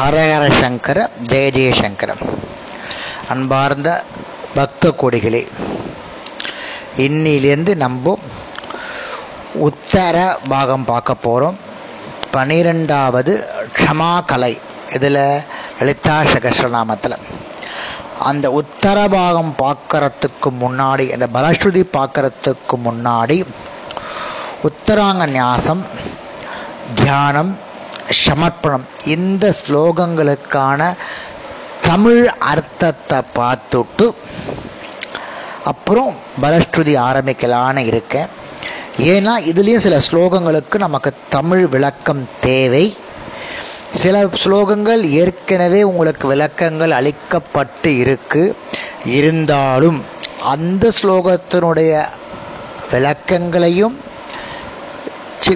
ஹரஹர சங்கர ஜெய ஜெயசங்கர அன்பார்ந்த பக்த கொடிகளே இன்னிலேருந்து நம்ம உத்தர பாகம் பார்க்க போகிறோம் பனிரெண்டாவது க்ஷமா கலை இதில் லலிதா சகஸ்ரநாமத்தில் அந்த உத்தர பாகம் பார்க்கறதுக்கு முன்னாடி அந்த பலஸ்ருதி பார்க்கறதுக்கு முன்னாடி உத்தராங்க நியாசம் தியானம் சமர்ப்பணம். இந்த ஸ்லோகங்களுக்கான தமிழ் அர்த்தத்தை பார்த்துட்டு அப்புறம் பலஸ்ருதி ஆரம்பிக்கலான்னு இருக்கேன். ஏன்னா இதுலேயும் சில ஸ்லோகங்களுக்கு நமக்கு தமிழ் விளக்கம் தேவை. சில ஸ்லோகங்கள் ஏற்கனவே உங்களுக்கு விளக்கங்கள் அளிக்கப்பட்டு இருக்கு. இருந்தாலும் அந்த ஸ்லோகத்தினுடைய விளக்கங்களையும்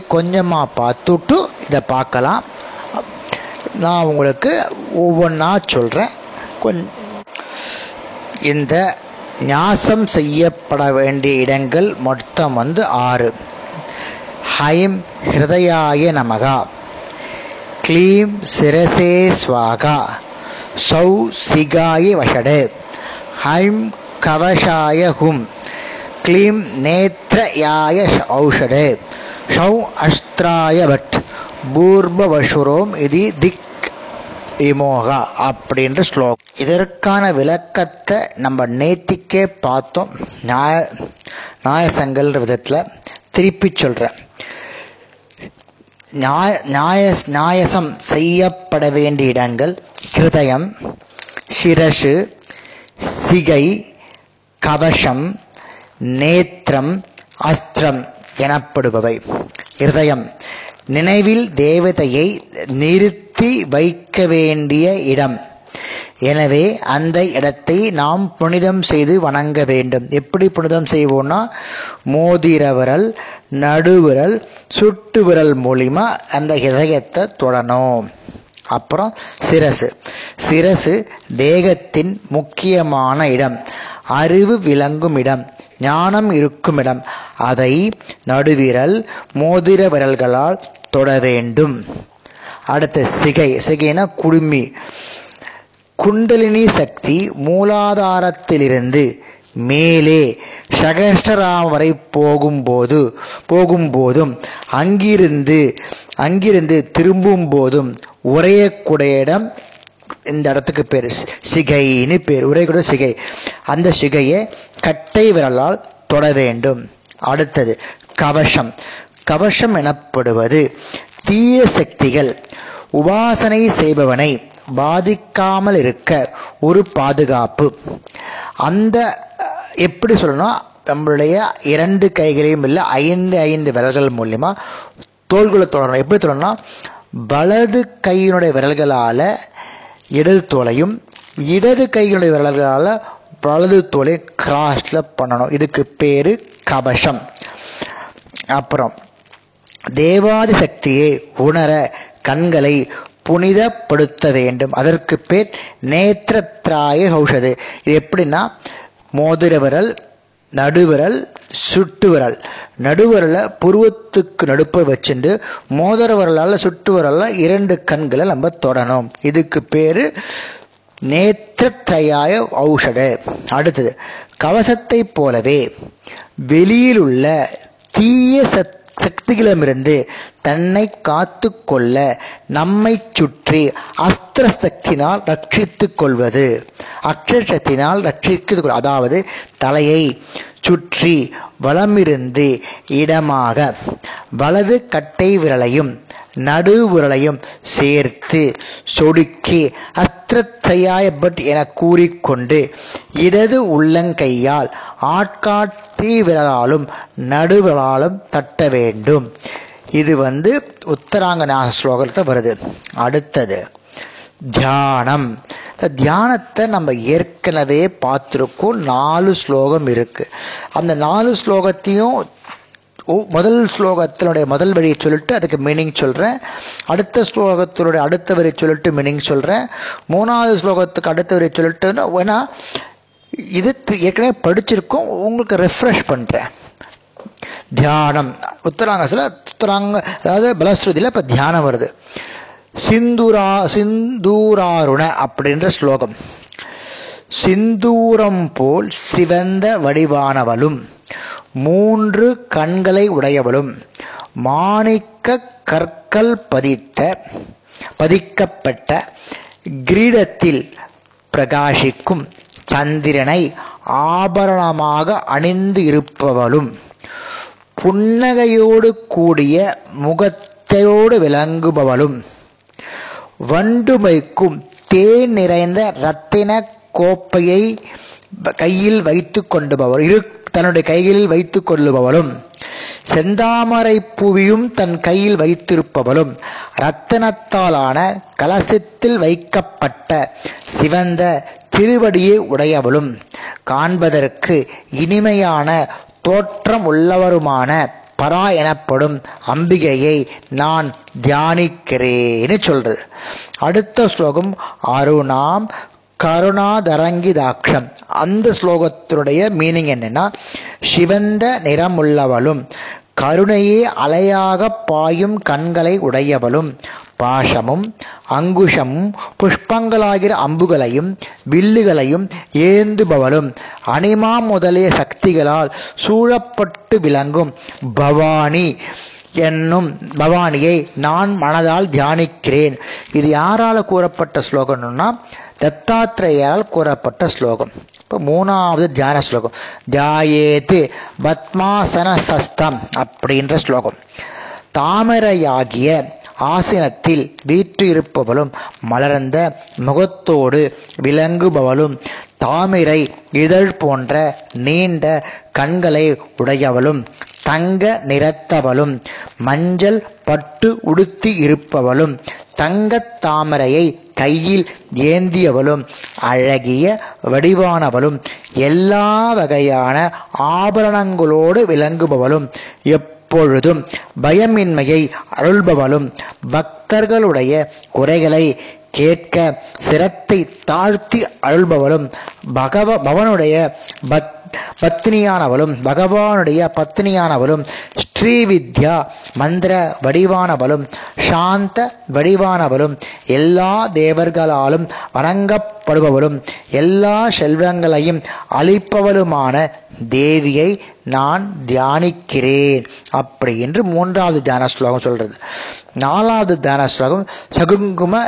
கொஞ்சமாக பார்த்துட்டு இதை பார்க்கலாம். நான் உங்களுக்கு ஒவ்வொன்றா சொல்கிறேன் கொஞ் இந்த ஞாசம் செய்யப்பட வேண்டிய இடங்கள் மொத்தம் வந்து ஆறு. ஹைம் ஹிருதயாய நமகா. க்ளீம் சிரசே ஸ்வாகா. சௌ சிகாய வஷடு. ஹைம் கவஷாய ஹும். க்ளீம் நேத்ரயாய ஔஷடு. ஷௌ அஸ்திராயவட் பட். பூர்வவசுரோம் இது திக் இமோகா அப்படின்ற ஸ்லோகம். இதற்கான விளக்கத்தை நம்ம நேத்திக்கே பார்த்தோம். நியாய நியாயசங்கல்ன்ற விதத்தில் திருப்பி சொல்கிறேன் நியாய நியாய நியாயசம் செய்யப்பட வேண்டிய இடங்கள் ஹிருதயம் சிரசு சிகை கவசம் நேத்திரம் அஸ்திரம் எனப்படுபவை. இருதயம். நினைவில் தேவதையை நிறுத்தி வைக்க வேண்டிய இடம். எனவே அந்த இடத்தை நாம் புனிதம் செய்து வணங்க வேண்டும். எப்படி புனிதம் செய்வோம்னா மோதிர விரல் நடுவிரல் சுட்டு விரல் மூலிமா அந்த இதயத்தை தொடணும். அப்புறம் சிரசு. சிரசு தேகத்தின் முக்கியமான இடம். அறிவு விளங்கும் இடம். ஞானம் இருக்கும் இடம் அதை நடுவிரல் மோதிர விரல்களால் தொட வேண்டும். அடுத்த சிகை. சிகைனா குடுமி. குண்டலினி சக்தி மூலாதாரத்திலிருந்து மேலே சகஸ்டராம் வரை போகும்போது போகும்போதும் அங்கிருந்து அங்கிருந்து திரும்பும் போதும் உரையக்கூடிய இடம் இந்த இடத்துக்கு பேர். சிகைன்னு பேர். உரைக்கூட சிகை. அந்த சிகையை கட்டை விரலால் தொட வேண்டும். அடுத்தது கவசம். கவசம் எனப்படுவது தீய சக்திகள். உபாசனை செய்பவனை பாதிக்காமல் இருக்க ஒரு பாதுகாப்பு. அந்த எப்படி சொல்லணும் நம்மளுடைய இரண்டு கைகளையும் இல்லை ஐந்து ஐந்து விரல்கள் மூலியமா தோள்களை தொடரணும் எப்படி தொடரணும்னா வலது கையினுடைய விரல்களால் இடது தோலையும் இடது கைகளுடைய விரல்களால் வலது தோலை கிராஸில் பண்ணணும். இதுக்கு பேர் கவசம் அப்புறம் தேவாதி சக்தியை உணர கண்களை புனிதப்படுத்த வேண்டும். அதற்கு பேர் நேத்திரத்ராய ஹௌஷது இது எப்படின்னா மோதிர விரல் நடுவிரல் சுட்டு விரல் நடுவிரலை புருவத்துக்கு நடுப்பை வச்சுட்டு மோதிர விரலால் சுட்டு விரலால் இரண்டு கண்களை நம்ம தொடணும். இதுக்கு பேர் நேத்திரத்ரயாய ஔஷத அடுத்தது கவசத்தை போலவே வெளியில் உள்ள தீய சத் சக்திகளிடமிருந்து தன்னை காத்து கொள்ள நம்மை சுற்றி அஸ்திர சக்தினால் ரட்சித்து கொள்வது அக்ஷசக்தினால் ரட்சித்து அதாவது தலையை சுற்றி வலமிருந்து இடமாக வலது கட்டை விரலையும் நடு விரலையும் சேர்த்து சொடுக்கி அஸ்திரத்தையாய பட் என கூறிக்கொண்டு இடது உள்ளங்கையால் ஆட்காட்டி விரலாலும் நடுவிரலாலும் தட்ட வேண்டும். இது வந்து உத்தராங்க நாச ஸ்லோகத்தில் வருது. அடுத்தது தியானம். இந்த தியானத்தை நம்ம ஏற்கனவே பார்த்துருக்கோம். நாலு ஸ்லோகம் இருக்கு. அந்த நாலு ஸ்லோகத்தையும் முதல் ஸ்லோகத்தினுடைய முதல் வழியை சொல்லிட்டு அதுக்கு மீனிங் சொல்கிறேன் அடுத்த ஸ்லோகத்தினுடைய அடுத்த வரி சொல்லிட்டு மீனிங் சொல்கிறேன் மூணாவது ஸ்லோகத்துக்கு அடுத்த வரி சொல்லிட்டுன்னா ஏன்னா இது ஏற்கனவே படிச்சிருக்கோம். உங்களுக்கு ரெஃப்ரெஷ் பண்ணுறேன் தியானம். உத்தராங்கசில் உத்தராங்க அதாவது பலஸ்ருதியில் இப்போ தியானம் வருது. சிந்துரா சிந்தூராருண அப்படின்ற ஸ்லோகம். சிந்தூரம் போல் சிவந்த வடிவானவளும். மூன்று கண்களை உடையவளும். மாணிக்க கற்கள் பதித்த பதிக்கப்பட்ட கிரீடத்தில் பிரகாசிக்கும் சந்திரனை ஆபரணமாக அணிந்து இருப்பவளும். புன்னகையோடு கூடிய முகத்தையோடு விளங்குபவளும். வண்டுமைக்கும் தேன் நிறைந்த ரத்தின கோப்பையை கையில் வைத்து கொண்டுபவர் இரு தன்னுடைய கையில் வைத்து கொள்ளுபவளும் செந்தாமரை பூவியும் தன் கையில் வைத்திருப்பவளும் இரத்தனத்தாலான கலசத்தில் வைக்கப்பட்ட சிவந்த திருவடியை உடையவளும் காண்பதற்கு இனிமையான தோற்றம் உள்ளவருமான பரா எனப்படும் அம்பிகையை நான் தியானிக்கிறேன்னு சொல்றது. அடுத்த ஸ்லோகம் அருணாம் கருணாதரங்கிதாட்சம். அந்த ஸ்லோகத்தினுடைய மீனிங் என்னென்னா சிவந்த நிறமுள்ளவளும் கருணையே அலையாக பாயும் கண்களை உடையவளும் பாஷமும் அங்குஷமும் புஷ்பங்களாகிற அம்புகளையும் வில்லுகளையும் ஏந்துபவளும் அனிமா முதலிய சக்திகளால் சூழப்பட்டு விளங்கும் பவானி என்னும் பவானியை நான் மனதால் தியானிக்கிறேன். இது யாரால் கூறப்பட்ட ஸ்லோகம்னா தத்தாத்திரையால் கூறப்பட்ட ஸ்லோகம். இப்போ மூணாவது தியான ஸ்லோகம். தியாயேத்து பத்மாசன சஸ்தம் அப்படின்ற ஸ்லோகம். தாமரையாகிய ஆசனத்தில் வீற்று இருப்பவளும் மலர்ந்த முகத்தோடு விளங்குபவளும் தாமிரை இதழ் போன்ற நீண்ட கண்களை உடையவளும் தங்க நிறத்தவளும் மஞ்சள் பட்டு உடுத்தி இருப்பவளும் தங்கத் தாமரையை கையில் ஏந்தியவளும் அழகிய வடிவானவளும் எல்லா வகையான ஆபரணங்களோடு விளங்குபவளும் எப்பொழுதும் பயமின்மையை அருள்பவளும் பக்தர்களுடைய குறைகளை கேட்க சிரத்தை தாழ்த்தி அருள்பவளும் பகவ பவனுடைய பத் பத்னியானவளும் பகவானுடைய பத்னியானவளும் ஸ்ரீவித்யா மந்திர வடிவானவளும் சாந்த வடிவானவளும் எல்லா தேவர்களாலும் வணங்கப்படுபவளும் எல்லா செல்வங்களையும் அளிப்பவளுமான தேவியை நான் தியானிக்கிறேன். அப்படி என்று மூன்றாவது தியான ஸ்லோகம் சொல்றது. நாலாவது தியான ஸ்லோகம் சகுங்கும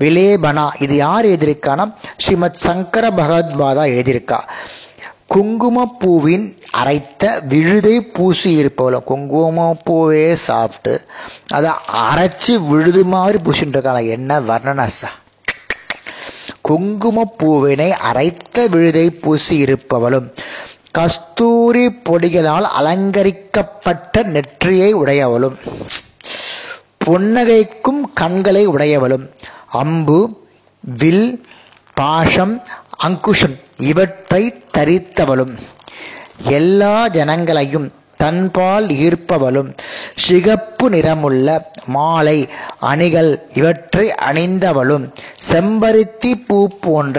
விலேபனா. இது யார் எழுதியிருக்கானா? ஸ்ரீமத் சங்கர பகவத்பாதா எழுதியிருக்கா. குங்குமப்பூவின் அரைத்த விழுதை பூசி இருப்பவளும் குங்குமப்பூவே சாப்பிட்டு அதை அரைச்சி விழுது மாதிரி பூசிட்டு இருக்காங்க என்ன வர்ணனசா? குங்குமப்பூவினை அரைத்த விழுதை பூசி இருப்பவளும் கஸ்தூரி பொடிகளால் அலங்கரிக்கப்பட்ட நெற்றியை உடையவளும் புன்னகைக்கும் கண்களை உடையவளும் அம்பு வில் பாஷம் அங்குஷம். இவற்றை தரித்தவளும். எல்லா ஜனங்களையும் தன்பால் ஈர்ப்பவளும். சிகப்பு நிறமுள்ள மாலை அணிகள் இவற்றை அணிந்தவளும். செம்பருத்தி பூ போன்ற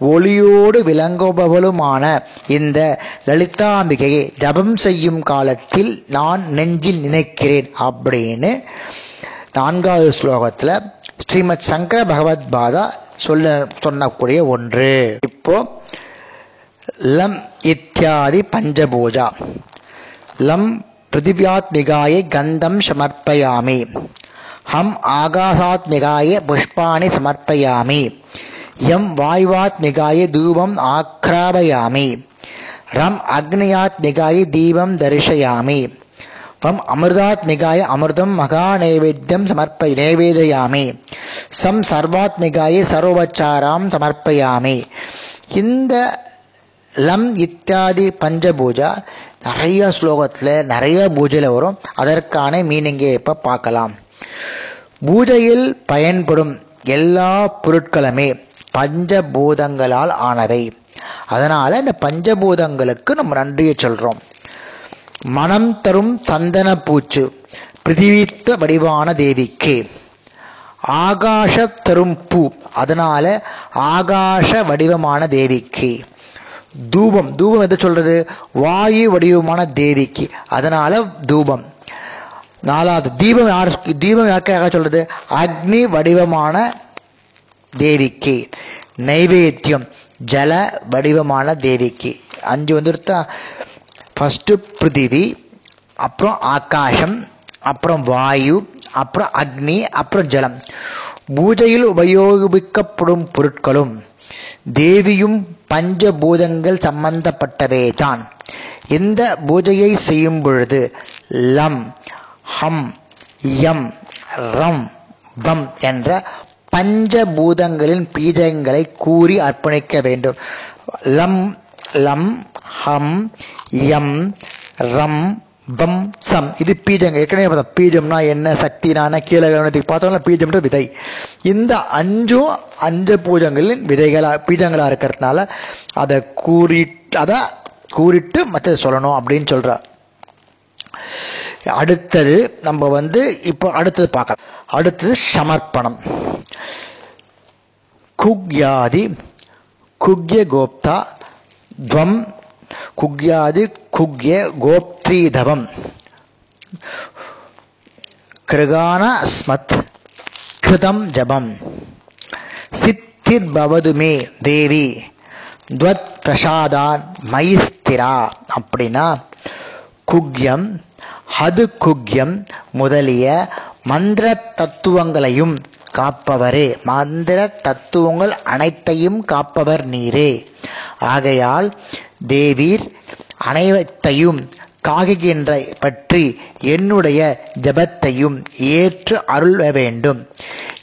ஒளியோடு விளங்குபவளுமான இந்த லலிதாம்பிகையை ஜபம் செய்யும் காலத்தில் நான் நெஞ்சில் நினைக்கிறேன் அப்படின்னு நான்காவது ஸ்லோகத்தில் ஸ்ரீமத் சங்கர பகவத் பாதா சொல்ல சொன்னக்கூடிய ஒன்று. இப்போ லம் இத்தியாதி பஞ்சபூஜா. லம் பிருத்திவியாத்மிகாயை கந்தம் சமர்ப்பயாமி. ஹம் ஆகாசாத்மிகாய புஷ்பாணி சமர்ப்பயாமி. எம் வாய்வாத்மிகாய தூபம் ஆக்ராபயாமி. ரம் அக்னியாத்மிகாய தீபம் தரிசயாமி. வம் அமிர்தாத்மிகாய அமிர்தம் மகா நைவேத்தியம் சமர்ப்ப நைவேதயாமி. சம் சர்வாத்மிகாயை சர்வோபச்சாராம் சமர்ப்பயாமி. இந்த லம் இத்தியாதி பஞ்சபூஜா நிறைய ஸ்லோகத்தில் நிறைய பூஜையில் வரும். அதற்கான மீனிங்கை இப்போ பார்க்கலாம். பூஜையில் பயன்படும் எல்லா பொருட்களுமே பஞ்சபூதங்களால் ஆனவை. அதனால் இந்த பஞ்சபூதங்களுக்கு நம்ம நன்றியை சொல்கிறோம் மனம் தரும் சந்தன பூச்சு பிரிதிவித்த வடிவான தேவிக்கு. ஆகாஷ தரும் பூ அதனால ஆகாஷ வடிவமான தேவிக்கு. தூபம். தூபம் எதை சொல்றது? வாயு வடிவமான தேவிக்கு. அதனால தூபம். நாலாவது தீபம் யார் தீபம் யாருக்காக சொல்றது? அக்னி வடிவமான தேவிக்கு. நைவேத்தியம். ஜல வடிவமான தேவிக்கு. அஞ்சு வந்துருத்தா ஃபஸ்ட்டு பிருத்திவி அப்புறம் ஆகாசம் அப்புறம் வாயு அப்புறம் அக்னி அப்புறம் ஜலம். பூஜையில் உபயோகிக்கப்படும் பொருட்களும் தேவியும் பஞ்சபூதங்கள் சம்பந்தப்பட்டவே தான். இந்த பூஜையை செய்யும் பொழுது லம் ஹம் யம் ரம் வம் என்ற பஞ்சபூதங்களின் பீஜங்களை கூறி அர்ப்பணிக்க வேண்டும். லம் லம் ஹம் யம் ரம் பம் சம். இது பீஜங்கள் ஏற்கனவே பார்த்தோம். பீஜம்னா என்ன? சக்தினான கீழே பார்த்தோம்னா பீஜம்ன்ற விதை. இந்த அஞ்சும் அஞ்சு பூஜங்களின் விதைகளாக பீஜங்களாக இருக்கிறதுனால அதை கூறி அதை கூறிட்டு மற்ற சொல்லணும் அப்படின்னு சொல்கிறார் அடுத்தது நம்ம வந்து இப்போ அடுத்தது பார்க்கலாம். அடுத்தது சமர்ப்பணம். குக்யாதி குக்ய கோப்தா துவம். குக்யாதி குக்ய கோப்த்ரீதவம். கிருகான ஸ்மத் கிருதம் ஜபம். சித்திர்பவது மே தேவி துவத் பிரசாதான் மைஸ்திரா அப்படின்னா குக்யம் ஹது குக்யம் முதலிய மந்திர தத்துவங்களையும் காப்பவரே. மந்திர தத்துவங்கள் அனைத்தையும் காப்பவர் நீரே. ஆகையால் தேவீர் அனைத்தையும் காகுகின்ற பற்றி என்னுடைய ஜபத்தையும் ஏற்று அருள வேண்டும்.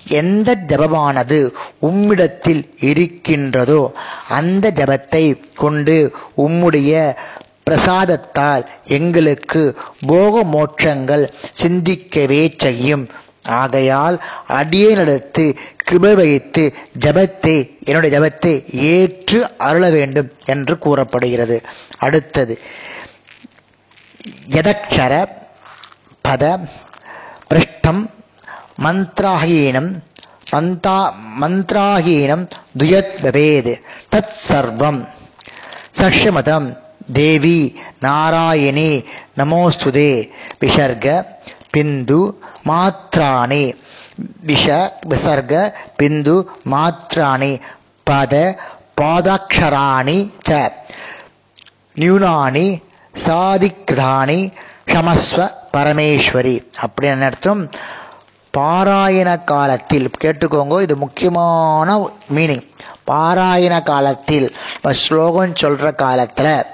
எந்த ஜபமானது உம்மிடத்தில் இருக்கின்றதோ அந்த ஜபத்தை கொண்டு உம்முடைய பிரசாதத்தால் எங்களுக்கு போக மோட்சங்கள் சிந்திக்கவே செய்யும். ஆகையால் அடியேனிடத்து கிருபை வைத்து ஜபத்தை என்னுடைய ஜபத்தை ஏற்று அருள வேண்டும் என்று கூறப்படுகிறது. அடுத்தது யதக்ஷர பத பிருஷ்டம் மந்த்ராகீனம் மந்தா மந்த்ராகீனம் துயத் பவேத் தத் சர்வம் சஷமதம் தேவி நாராயணி நமோஸ்துதே விசர்க பிந்து மாத்ராணி. விஷ விசர்க பிந்து மாத்ராணி. பத பாதாட்சராணி ச. நியூனானி சாதிக்தானி ஷமஸ்வ பரமேஸ்வரி. அப்படின்னு அர்த்தம்? பாராயண காலத்தில் கேட்டுக்கோங்க இது முக்கியமான மீனிங் பாராயண காலத்தில் இப்போ ஸ்லோகம் சொல்கிற காலத்தில்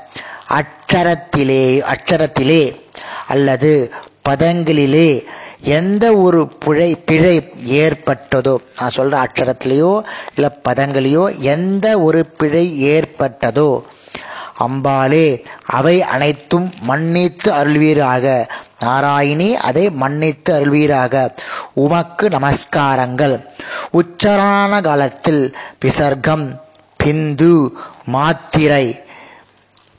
அச்சரத்திலே அச்சரத்திலே அல்லது பதங்களிலே எந்த ஒரு பிழை பிழை ஏற்பட்டதோ நான் சொல்கிற அச்சரத்திலேயோ இல்லை பதங்களையோ எந்த ஒரு பிழை ஏற்பட்டதோ அம்பாளே அவை அனைத்தும் மன்னித்து அருள்வீராக. நாராயணி அதை மன்னித்து அருள்வீராக. உமக்கு நமஸ்காரங்கள். உச்சரான காலத்தில் விசர்க்கம் பிந்து மாத்திரை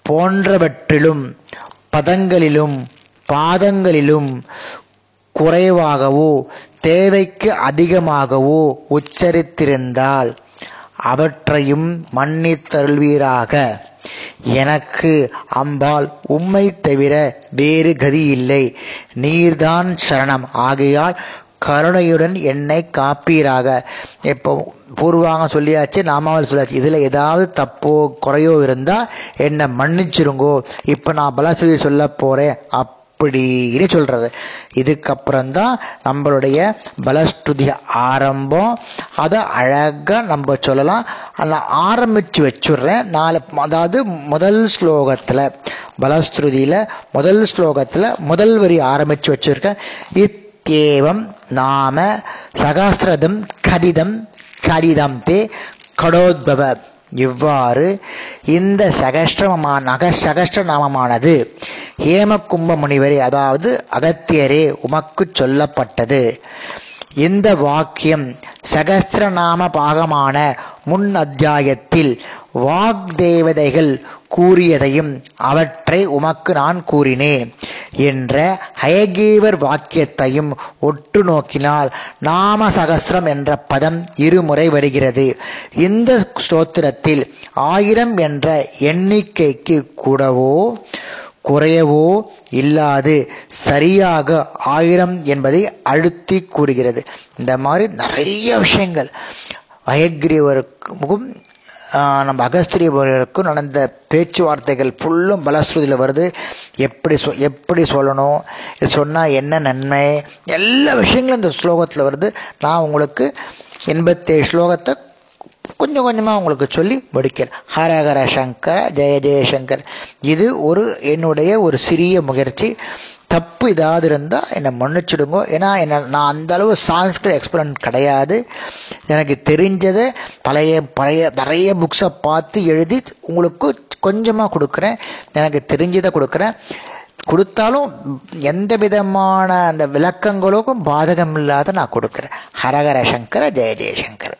போன்றவற்றிலும் பதங்களிலும் பாதங்களிலும் குறைவாகவோ தேவைக்கு அதிகமாகவோ உச்சரித்திருந்தால் அவற்றையும் மன்னித்தருள்வீராக. எனக்கு அம்பாள் உம்மை தவிர வேறு கதி இல்லை நீர்தான் சரணம். ஆகையால் கருணையுடன் என்னை காப்பீராக. இப்போ பூர்வாங்க சொல்லியாச்சு நாமாவில் சொல்லியாச்சு. இதில் ஏதாவது தப்போ குறையோ இருந்தால் என்னை மன்னிச்சிருங்கோ. இப்போ நான் பலஸ்துதி சொல்ல போகிறேன் அப்படின்னு சொல்கிறது இதுக்கப்புறம்தான் நம்மளுடைய பலஸ்துதி ஆரம்பம். அதை அழகாக நம்ம சொல்லலாம். நான் ஆரம்பித்து வச்சுடுறேன். நாலு அதாவது முதல் ஸ்லோகத்தில் பலஸ்துதியில் முதல் ஸ்லோகத்தில் முதல் வரி ஆரம்பித்து வச்சுருக்கேன். இத்தேவம் நாம சகாஸ்திரதம் கதிதம் கதிதம் தே கடோத்பவ. இவ்வாறு இந்த சகஸ்திரமான நக நாமமானது ஹேமகும்ப முனிவரே அதாவது அகத்தியரே உமக்கு சொல்லப்பட்டது. இந்த வாக்கியம் சகஸ்திரநாம பாகமான முன் அத்தியாயத்தில் வாக்தேவதைகள் கூறியதையும் அவற்றை உமக்கு நான் கூறினேன் என்ற ஹயகேவர் வாக்கியத்தையும் ஒட்டு நோக்கினால் நாம சகஸ்திரம் என்ற பதம் இருமுறை வருகிறது. இந்த ஸ்தோத்திரத்தில் ஆயிரம் என்ற எண்ணிக்கைக்கு கூடவோ குறையவோ இல்லாது சரியாக ஆயிரம் என்பதை அழுத்தி கூறுகிறது. இந்த மாதிரி நிறைய விஷயங்கள். வயக்கிரியவருக்கும் நம்ம அகஸ்திரியவருக்கும் நடந்த பேச்சுவார்த்தைகள் ஃபுல்லும் பலஸ்ருதியில் வருது. எப்படி சொ எப்படி சொல்லணும்? சொன்னால் என்ன நன்மை? எல்லா விஷயங்களும் இந்த ஸ்லோகத்தில் வருது. நான் உங்களுக்கு எண்பத்தேழு ஸ்லோகத்தை கொஞ்சம் கொஞ்சமாக உங்களுக்கு சொல்லி முடிக்கிறேன் ஹரஹர சங்கர ஜெய ஜெயசங்கர் இது ஒரு என்னுடைய ஒரு சிறிய முயற்சி. தப்பு ஏதாவது இருந்தால் என்னை மன்னிச்சிடுங்க. ஏன்னா என்ன நான் அந்த அளவு சான்ஸ்கிரிட் எக்ஸ்பீரியன்ஸ் கிடையாது. எனக்கு தெரிஞ்சதை பழைய பழைய நிறைய புக்ஸை பார்த்து எழுதி உங்களுக்கு கொஞ்சமாக கொடுக்குறேன். எனக்கு தெரிஞ்சதை கொடுக்குறேன். கொடுத்தாலும் எந்த விதமான அந்த விளக்கங்களுக்கும் பாதகம் இல்லாத நான் கொடுக்குறேன். ஹரஹர சங்கர ஜெய ஜெயசங்கர்